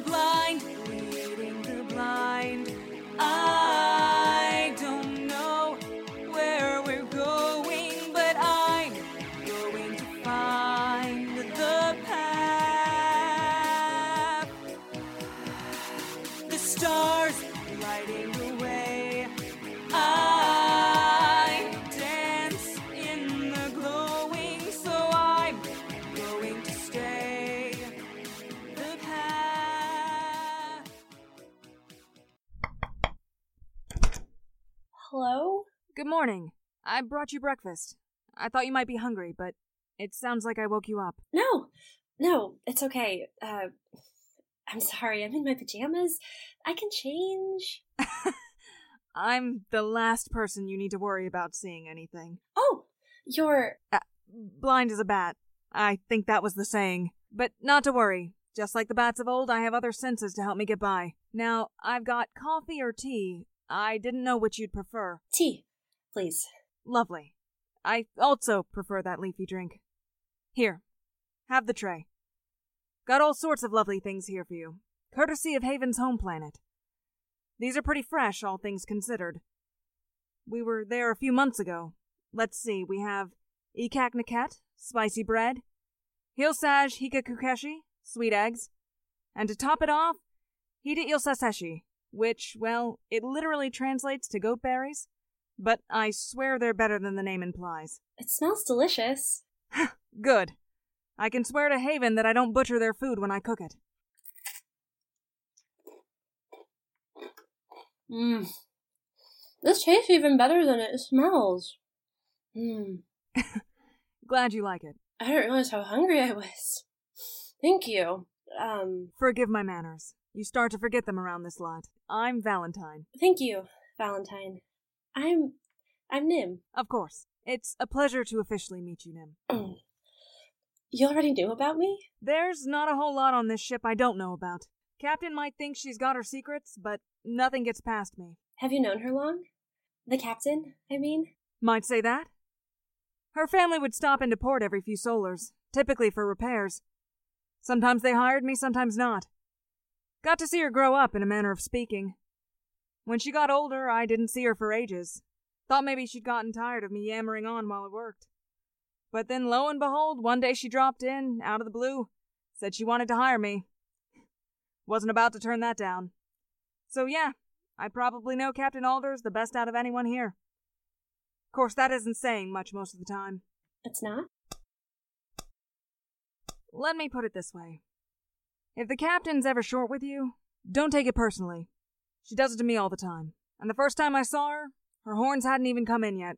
blind, Good morning. I brought you breakfast. I thought you might be hungry, but it sounds like I woke you up. No, no, it's okay. Uh, I'm sorry, I'm in my pajamas. I can change. I'm the last person you need to worry about seeing anything. Oh, you're. Blind as a bat. I think that was the saying. But not to worry. Just like the bats of old, I have other senses to help me get by. Now, I've got coffee or tea. I didn't know which you'd prefer. Tea, please. Lovely. I also prefer that leafy drink. Here, have the tray. Got all sorts of lovely things here for you, courtesy of Haven's home planet. These are pretty fresh, all things considered. We were there a few months ago. Let's see, we have Ikak Naket, spicy bread, Hilsaj Hikakukeshi, sweet eggs, and to top it off, Hida Ilsaseshi, which, well, it literally translates to goat berries, but I swear they're better than the name implies. It smells delicious. Good. I can swear to Haven that I don't butcher their food when I cook it. Mmm. This tastes even better than it smells. Mmm. Glad you like it. I didn't realize how hungry I was. Thank you. Um, Forgive my manners. You start to forget them around this lot. I'm Valentine. thank you, Valentine. I'm. I'm Nym. Of course. It's a pleasure to officially meet you, Nym. You already knew about me? There's not a whole lot on this ship I don't know about. Captain might think she's got her secrets, but nothing gets past me. Have you known her long? The captain, I mean? Might say that. Her family would stop into port every few solars, typically for repairs. Sometimes they hired me, sometimes not. Got to see her grow up, in a manner of speaking. When she got older, I didn't see her for ages. Thought maybe she'd gotten tired of me yammering on while I worked. But then, lo and behold, one day she dropped in, out of the blue, said she wanted to hire me. Wasn't about to turn that down. So, yeah, I probably know Captain Alders the best out of anyone here. Of course, that isn't saying much most of the time. It's not? Let me put it this way. If the captain's ever short with you, don't take it personally. She does it to me all the time. And the first time I saw her, her horns hadn't even come in yet.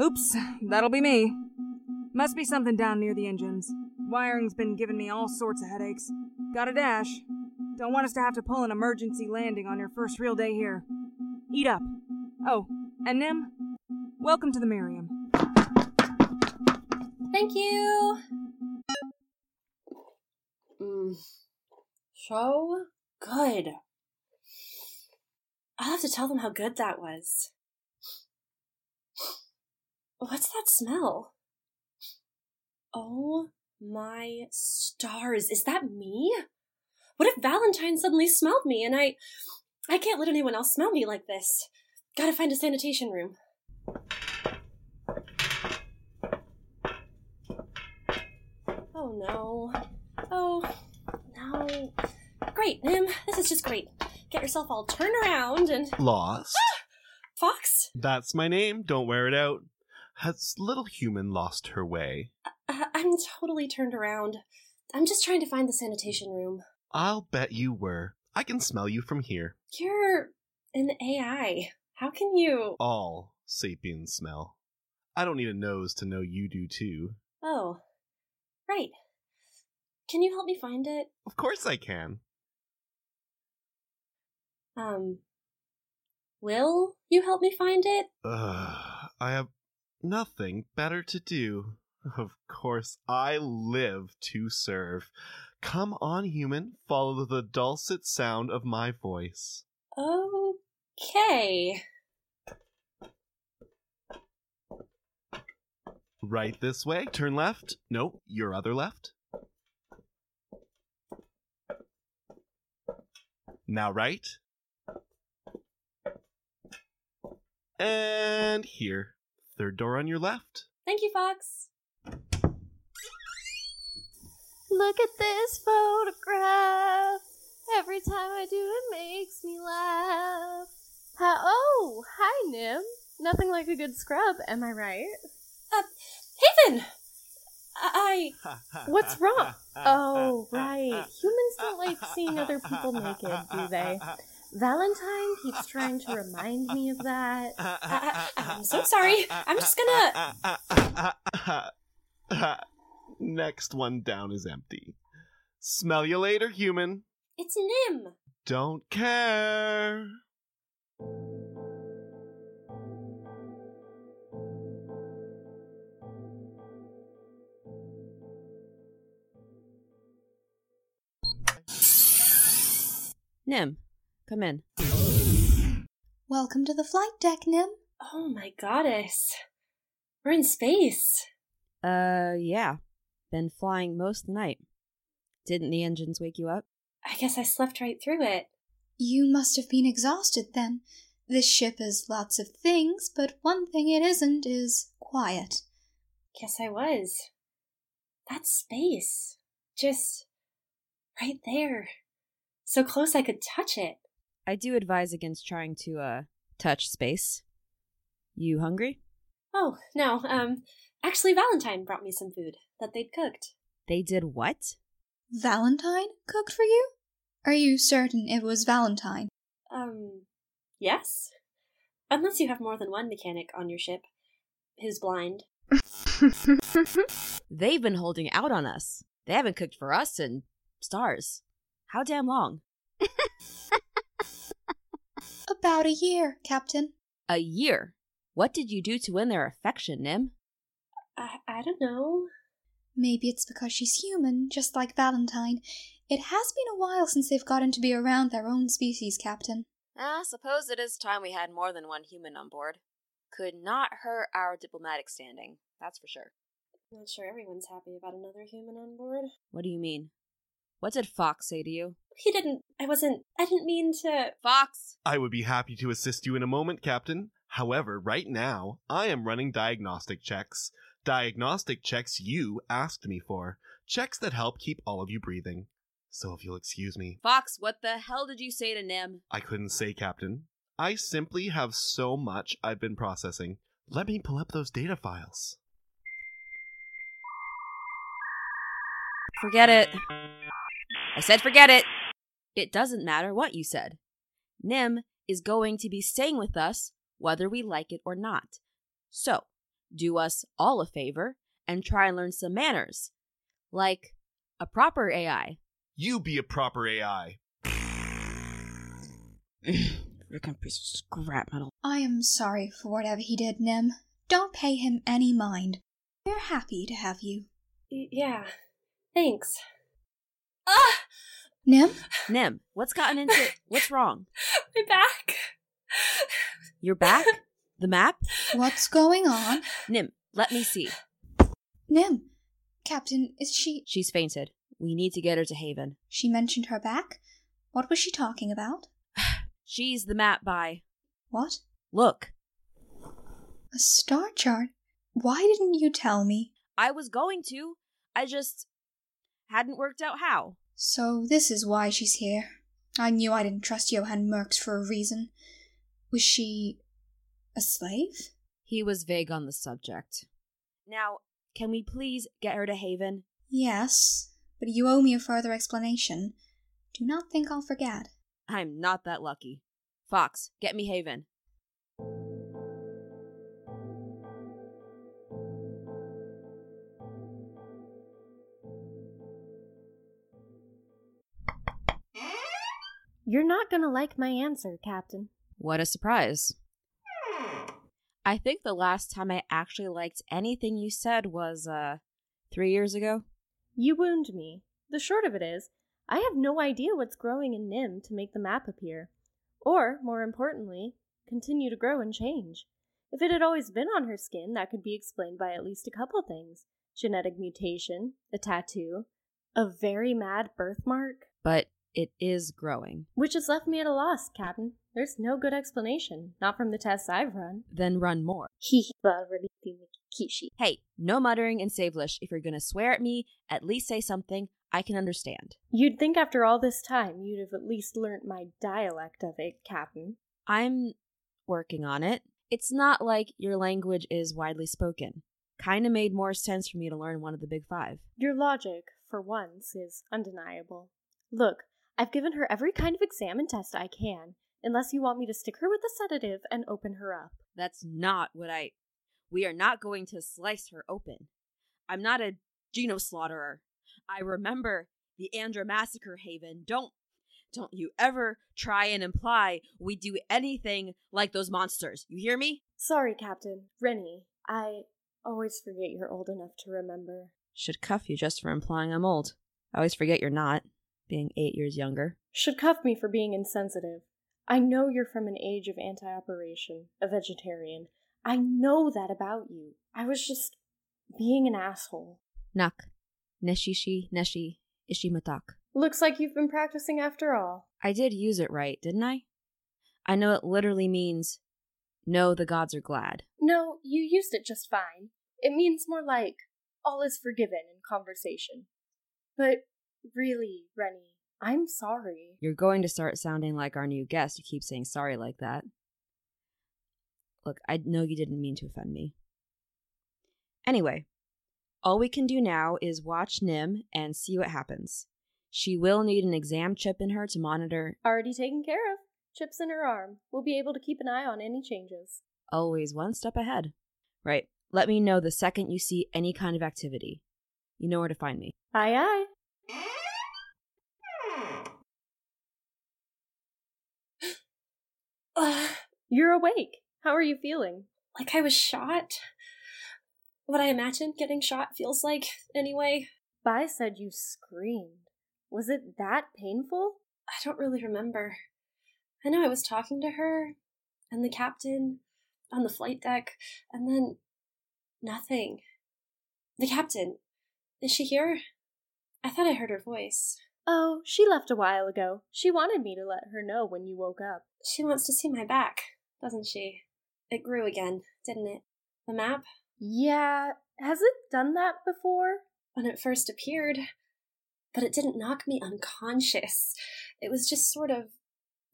Oops, that'll be me. Must be something down near the engines. Wiring's been giving me all sorts of headaches. Got a dash. Don't want us to have to pull an emergency landing on your first real day here. Eat up. Oh, and Nym, welcome to the Miriam. Thank you! Mmm. So good. I'll have to tell them how good that was. What's that smell? Oh my stars, is that me? What if Valentine suddenly smelled me and I. I can't let anyone else smell me like this. Gotta find a sanitation room. Oh no. Oh no. Great, Nym. This is just great. Get yourself all turned around and. Lost? Fox? That's my name. Don't wear it out. Has little human lost her way? Uh, I'm totally turned around. I'm just trying to find the sanitation room. I'll bet you were. I can smell you from here. You're an AI. How can you. All sapiens smell. I don't need a nose to know you do too. Oh. Right. Can you help me find it? Of course I can. Um. Will you help me find it? Ugh, I have nothing better to do. Of course, I live to serve. Come on, human, follow the dulcet sound of my voice. Okay. Right this way, turn left. Nope, your other left. Now, right? And here. Third door on your left. Thank you, Fox. Look at this photograph. Every time I do it makes me laugh. How, oh, hi, Nym. Nothing like a good scrub, am I right? Uh, Haven! I. What's wrong? Oh, right. Humans don't like seeing other people naked, do they? Valentine keeps trying to remind me of that. I, I uh, uh, uh, I'm so sorry. I'm just gonna. Next one down is empty. Smell you later, human. It's Nym. Don't care. Nym, come in. Welcome to the flight deck, Nym. Oh my goddess. We're in space. Uh, yeah. Been flying most the night. Didn't the engines wake you up? I guess I slept right through it. You must have been exhausted then. This ship is lots of things, but one thing it isn't is quiet. Guess I was. That's space. Just right there. So close I could touch it. I do advise against trying to, uh, touch space. You hungry? Oh, no, um, actually, Valentine brought me some food that they'd cooked. They did what? Valentine cooked for you? Are you certain it was Valentine? Um, yes? Unless you have more than one mechanic on your ship who's blind. They've been holding out on us. They haven't cooked for us in stars. How damn long? About a year, Captain. A year. What did you do to win their affection, Nym? I, I don't know. Maybe it's because she's human, just like Valentine. It has been a while since they've gotten to be around their own species, Captain. Ah, suppose it is time we had more than one human on board. Could not hurt our diplomatic standing, that's for sure. Not sure everyone's happy about another human on board. What do you mean? What did Fox say to you? He didn't. I wasn't. I didn't mean to. Fox! I would be happy to assist you in a moment, Captain. However, right now, I am running diagnostic checks. Diagnostic checks you asked me for. Checks that help keep all of you breathing. So if you'll excuse me, Fox, what the hell did you say to Nym? I couldn't say, Captain. I simply have so much I've been processing. Let me pull up those data files. Forget it. I said forget it. It doesn't matter what you said. Nym is going to be staying with us whether we like it or not. So, do us all a favor and try and learn some manners. Like a proper AI. You be a proper AI. Freaking piece of scrap metal. I am sorry for whatever he did, Nym. Don't pay him any mind. We're happy to have you. Y- yeah. Thanks. Ah! Nym? Nym, what's gotten into What's wrong? My back. Your back? The map? What's going on? Nym, let me see. Nym. Captain, is she. She's fainted. We need to get her to Haven. She mentioned her back? What was she talking about? She's the map by. What? Look, A star chart? Why didn't you tell me? I was going to. I just hadn't worked out how. So this is why she's here. I knew I didn't trust Johann Merks for a reason. Was she a slave? He was vague on the subject. Now, can we please get her to Haven? Yes, but you owe me a further explanation. Do not think I'll forget. I'm not that lucky. Fox, get me Haven. You're not gonna like my answer, Captain. What a surprise. I think the last time I actually liked anything you said was, uh, three years ago. You wound me. The short of it is, I have no idea what's growing in Nym to make the map appear. Or, more importantly, continue to grow and change. If it had always been on her skin, that could be explained by at least a couple things genetic mutation, a tattoo, a very mad birthmark. But It is growing. Which has left me at a loss, Captain. There's no good explanation, not from the tests I've run. Then run more. Hey, no muttering in Savelish. If you're gonna swear at me, at least say something I can understand. You'd think after all this time you'd have at least learnt my dialect of it, Captain. I'm working on it. It's not like your language is widely spoken. Kinda made more sense for me to learn one of the big five. Your logic, for once, is undeniable. Look, I've given her every kind of exam and test I can, unless you want me to stick her with a sedative and open her up. That's not what I. We are not going to slice her open. I'm not a geno slaughterer. I remember the Andra massacre, Haven. Don't. Don't you ever try and imply we do anything like those monsters. You hear me? Sorry, Captain. Reni, I always forget you're old enough to remember. Should cuff you just for implying I'm old. I always forget you're not, being eight years younger. Should cuff me for being insensitive. I know you're from an age of anti operation, a vegetarian. I know that about you. I was just being an asshole. Nak. Neshishi Neshi Ishimatak. Looks like you've been practicing after all. I did use it right, didn't I? I know it literally means, no, the gods are glad. No, you used it just fine. It means more like, all is forgiven in conversation. But really, Reni, I'm sorry. You're going to start sounding like our new guest. You keep saying sorry like that. Look, I know you didn't mean to offend me. Anyway, all we can do now is watch Nym and see what happens. She will need an exam chip in her to monitor. Already taken care of. Chips in her arm. We'll be able to keep an eye on any changes. Always one step ahead. Right. Let me know the second you see any kind of activity. You know where to find me. Aye aye. You're awake. How are you feeling? like I was shot. What I imagine getting shot feels like, anyway. Biy said you screamed. Was it that painful? I don't really remember. I know I was talking to her, and the captain, on the flight deck, and then nothing. The captain, is she here? I thought I heard her voice. Oh, she left a while ago. She wanted me to let her know when you woke up. She wants to see my back, doesn't she? It grew again, didn't it? The map? Yeah, has it done that before? When it first appeared. But it didn't knock me unconscious. It was just sort of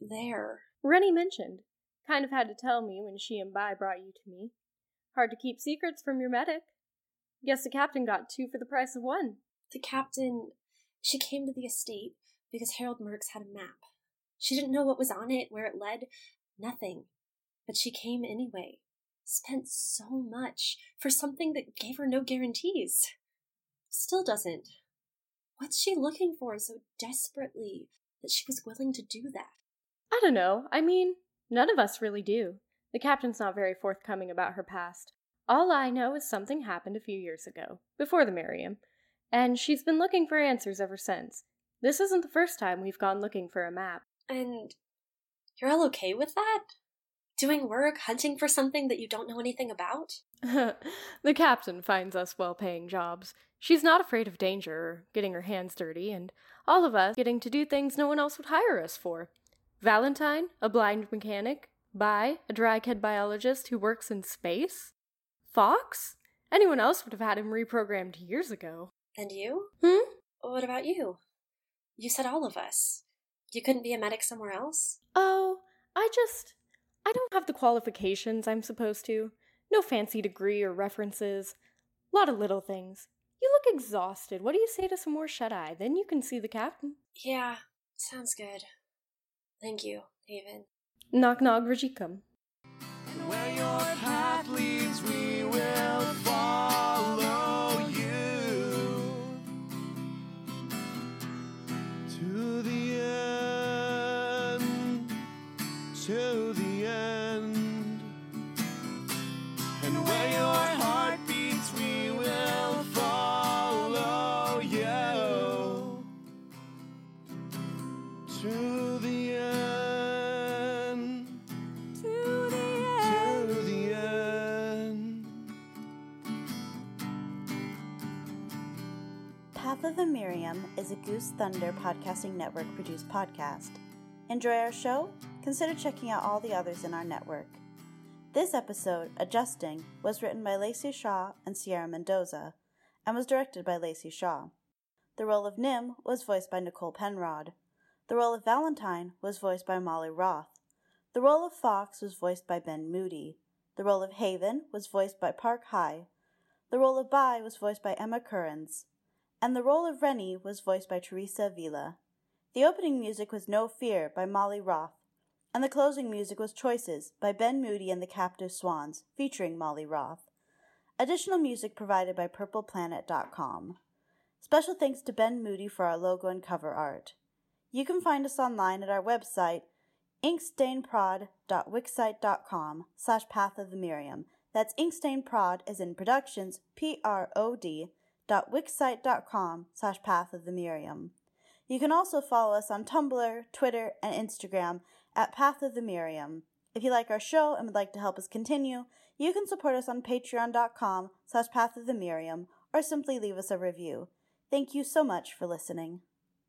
there. Reni mentioned. Kind of had to tell me when she and Biy brought you to me. Hard to keep secrets from your medic. Guess the captain got two for the price of one. The captain, she came to the estate because Harold Merks had a map. She didn't know what was on it, where it led, nothing. But she came anyway. Spent so much for something that gave her no guarantees. Still doesn't. What's she looking for so desperately that she was willing to do that? I don't know. I mean, none of us really do. The captain's not very forthcoming about her past. All I know is something happened a few years ago, before the Miriam, and she's been looking for answers ever since. This isn't the first time we've gone looking for a map. And you're all okay with that? Doing work, hunting for something that you don't know anything about? the captain finds us well paying jobs. She's not afraid of danger or getting her hands dirty, and all of us getting to do things no one else would hire us for. Valentine, a blind mechanic. Biy, a draghead biologist who works in space. Fox? Anyone else would have had him reprogrammed years ago. And you? Hmm? What about you? You said all of us. You couldn't be a medic somewhere else? Oh, I just. I don't have the qualifications I'm supposed to. No fancy degree or references. Lot of little things. You look exhausted. What do you say to some more shut eye? Then you can see the captain. Yeah, sounds good. Thank you, Haven. Knock knock Rajikam. Is a Goose Thunder Podcasting Network produced podcast. Enjoy our show? Consider checking out all the others in our network. This episode, Adjusting, was written by Lacey Shaw and Sierra Mendoza and was directed by Lacey Shaw. The role of Nym was voiced by Nicole Penrod. The role of Valentine was voiced by Molly Roth. The role of Fox was voiced by Ben Moody. The role of Haven was voiced by Park Hy. The role of Biy was voiced by Emma Currans. And the role of Reni was voiced by Teresa Avila. The opening music was No Fear by Molly Roth. And the closing music was Choices by Ben Moody and the Captive Swans, featuring Molly Roth. Additional music provided by PurplePlanet.com. Special thanks to Ben Moody for our logo and cover art. You can find us online at our website, inkstainprod.wixsite.com slash path of the Miriam. That's inkstainprod as in productions, P-R-O-D, dot wixsite.com slash path of the Miriam. You can also follow us on Tumblr, Twitter, and Instagram at Path of the Miriam. If you like our show and would like to help us continue, you can support us on patreon.com slash path of the Miriam or simply leave us a review. Thank you so much for listening.